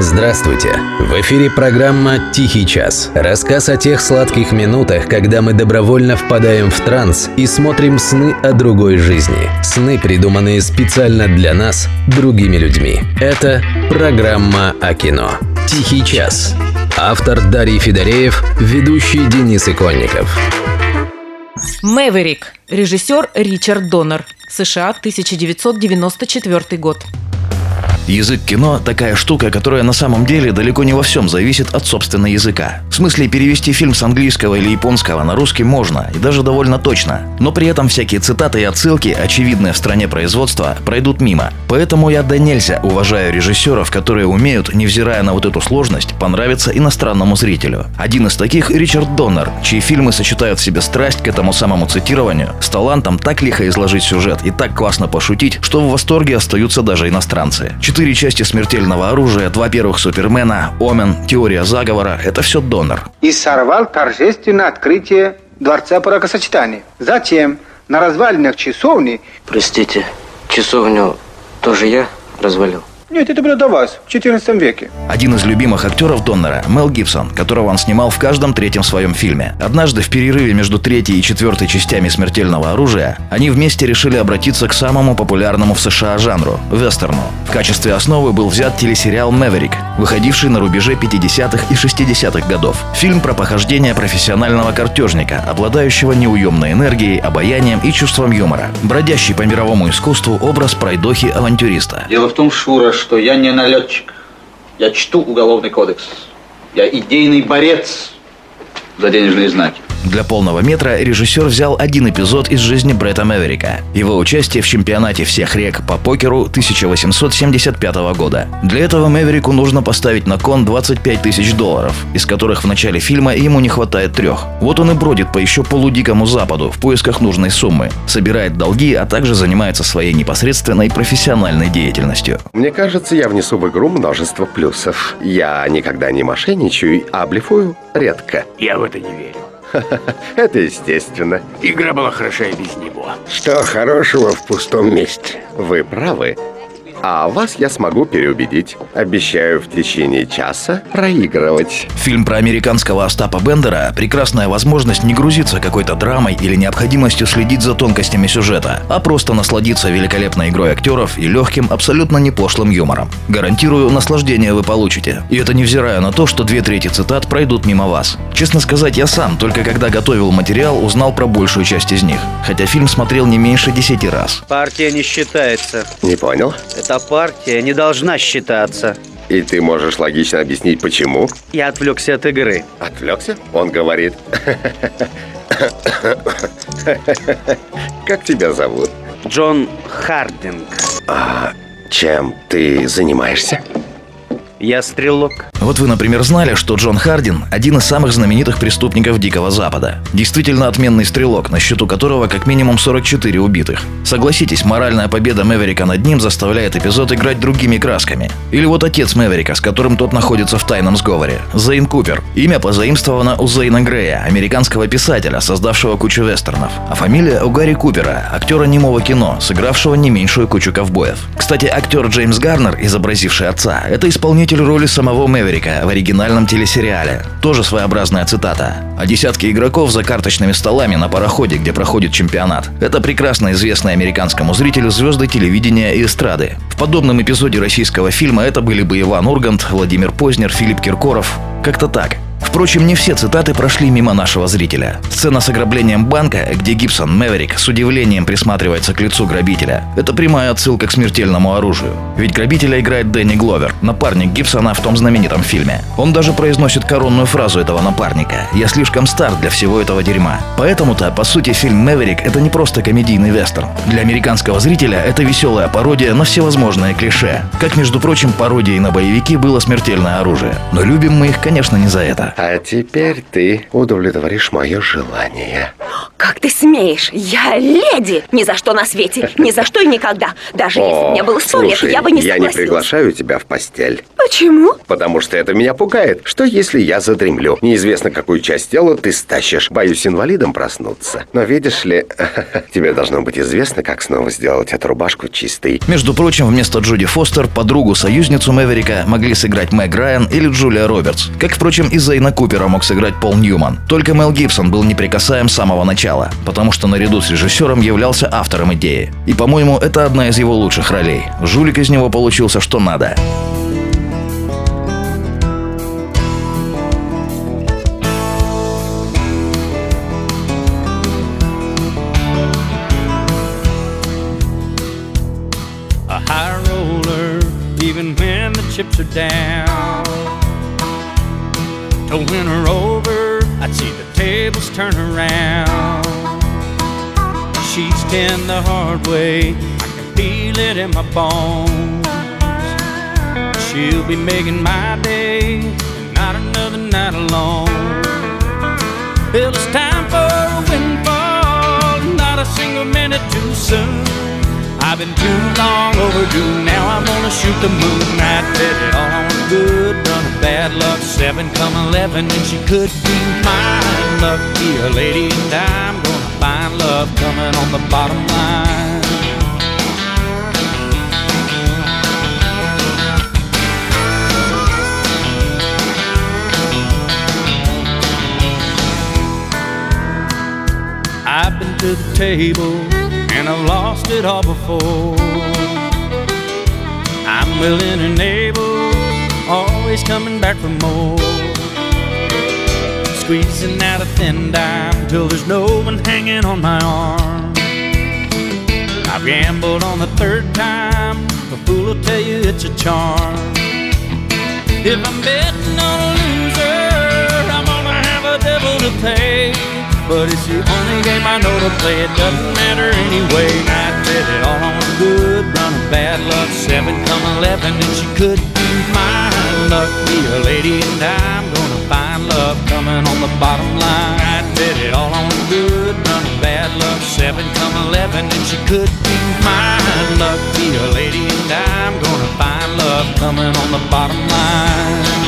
Здравствуйте! В эфире программа «Тихий час». Рассказ о тех сладких минутах, когда мы добровольно впадаем в транс и смотрим сны о другой жизни. Сны, придуманные специально для нас, другими людьми. Это программа о кино. «Тихий час». Автор Дарий Федореев, ведущий Денис Иконников. «Мэверик». Режиссер Ричард Доннер. США, 1994 год. Язык кино – такая штука, которая на самом деле далеко не во всем зависит от собственного языка. В смысле, перевести фильм с английского или японского на русский можно, и даже довольно точно. Но при этом всякие цитаты и отсылки, очевидные в стране производства, пройдут мимо. Поэтому я да нельзя уважаю режиссеров, которые умеют, невзирая на вот эту сложность, понравиться иностранному зрителю. Один из таких – Ричард Доннер, чьи фильмы сочетают в себе страсть к этому самому цитированию, с талантом так лихо изложить сюжет и так классно пошутить, что в восторге остаются даже иностранцы. Четыре части смертельного оружия, два первых Супермена, Омен, Теория заговора – это все донор. И сорвал торжественное открытие Дворца бракосочетания. Затем на развалинах часовни... Простите, часовню тоже я развалил? Нет, это было до вас, в 14 веке. Один из любимых актеров Доннера – Мел Гибсон, которого он снимал в каждом третьем своем фильме. Однажды в перерыве между третьей и четвертой частями «Смертельного оружия» они вместе решили обратиться к самому популярному в США жанру – вестерну. В качестве основы был взят телесериал «Мэверик», выходивший на рубеже 50-х и 60-х годов. Фильм про похождение профессионального картежника, обладающего неуемной энергией, обаянием и чувством юмора. Бродящий по мировому искусству образ пройдохи-авантюриста. Дело в том, Шура, что я не налетчик. Я чту уголовный кодекс. Я идейный борец за денежные знаки. Для полного метра режиссер взял один эпизод из жизни Бретта Мэверика. Его участие в чемпионате всех рек по покеру 1875 года. Для этого Мэверику нужно поставить на кон 25 тысяч долларов, из которых в начале фильма ему не хватает трех. Вот он и бродит по еще полудикому западу в поисках нужной суммы, собирает долги, а также занимается своей непосредственной профессиональной деятельностью. Мне кажется, я внесу в игру множество плюсов. Я никогда не мошенничаю, а блефую редко. Я в это не верю. Это естественно. Игра была хороша и без него. Что хорошего в пустом месте? Вы правы. А вас я смогу переубедить. Обещаю в течение часа проигрывать. Фильм про американского Остапа Бендера – прекрасная возможность не грузиться какой-то драмой или необходимостью следить за тонкостями сюжета, а просто насладиться великолепной игрой актеров и легким, абсолютно не пошлым юмором. Гарантирую, наслаждение вы получите. И это невзирая на то, что две трети цитат пройдут мимо вас. Честно сказать, я сам, только когда готовил материал, узнал про большую часть из них. Хотя фильм смотрел не меньше десяти раз. Партия не считается. Не понял? Эта партия не должна считаться. И ты можешь логично объяснить, почему? Я отвлекся от игры. Отвлекся? Он говорит. Как тебя зовут? Джон Хардинг. А чем ты занимаешься? Я стрелок. Вот вы, например, знали, что Джон Хардин – один из самых знаменитых преступников Дикого Запада. Действительно отменный стрелок, на счету которого как минимум 44 убитых. Согласитесь, моральная победа Мэверика над ним заставляет эпизод играть другими красками. Или вот отец Мэверика, с которым тот находится в тайном сговоре. Зейн Купер. Имя позаимствовано у Зейна Грея, американского писателя, создавшего кучу вестернов. А фамилия у Гарри Купера, актера немого кино, сыгравшего не меньшую кучу ковбоев. Кстати, актер Джеймс Гарнер, изобразивший отца, это исполнитель исполнитель роли самого Мэверика в оригинальном телесериале. Тоже своеобразная цитата. А десятки игроков за карточными столами на пароходе, где проходит чемпионат. Это прекрасно известные американскому зрителю звезды телевидения и эстрады. В подобном эпизоде российского фильма это были бы Иван Ургант, Владимир Познер, Филипп Киркоров. Как-то так. Впрочем, не все цитаты прошли мимо нашего зрителя. Сцена с ограблением банка, где Гибсон, Мэверик, с удивлением присматривается к лицу грабителя. Это прямая отсылка к смертельному оружию. Ведь грабителя играет Дэнни Гловер, напарник Гибсона в том знаменитом фильме. Он даже произносит коронную фразу этого напарника «Я слишком стар для всего этого дерьма». Поэтому-то, по сути, фильм «Мэверик» — это не просто комедийный вестерн. Для американского зрителя это веселая пародия на всевозможные клише. Как, между прочим, пародией на боевики было смертельное оружие. Но любим мы их, конечно, не за это. А теперь ты удовлетворишь мое желание. Как ты смеешь? Я леди! Ни за что на свете, ни за что и никогда. Даже если бы мне было сто лет, я бы не я не согласилась. приглашаю тебя в постель. Почему? Потому что это меня пугает. Что если я задремлю? Неизвестно, какую часть тела ты стащишь. Боюсь инвалидом проснуться. Но видишь ли, тебе должно быть известно, как снова сделать эту рубашку чистой. Между прочим, вместо Джуди Фостер подругу-союзницу Мэверика могли сыграть Мэг Райан или Джулия Робертс. Как, впрочем, и Зейна Купера мог сыграть Пол Ньюман. Только Мел Гибсон был неприкасаем с самого начала, потому что наряду с режиссером являлся автором идеи. И, по-моему, это одна из его лучших ролей. Жулик из него получился что надо. even when the chips are down. To win her over, I'd see the tables turn around. She's ten the hard way, I can feel it in my bones. She'll be making my day, not another night alone. Well, it's time for a windfall, not a single minute too soon. I've been too long overdue. Now I'm gonna shoot the moon. I bet it all on a good run bad luck. Seven come eleven, and she could be mine. Lucky a lady, and I'm gonna find love coming on the bottom line. I've been to the table and I've lost it all before. I'm willing and able, always coming back for more. Squeezing out a thin dime till there's no one hanging on my arm. I've gambled on the third time, a fool will tell you it's a charm. If I'm betting on a loser, I'm gonna have a devil to pay. But it's the only game I know to play. It doesn't matter anyway. I bet it all on a good run of bad luck. Seven come eleven, and she could be mine. Luck be a lady, and I'm gonna find love coming on the bottom line. I bet it all on good run of bad luck. Seven come eleven, and she could be mine. Luck be a lady, and I'm gonna find love coming on the bottom line.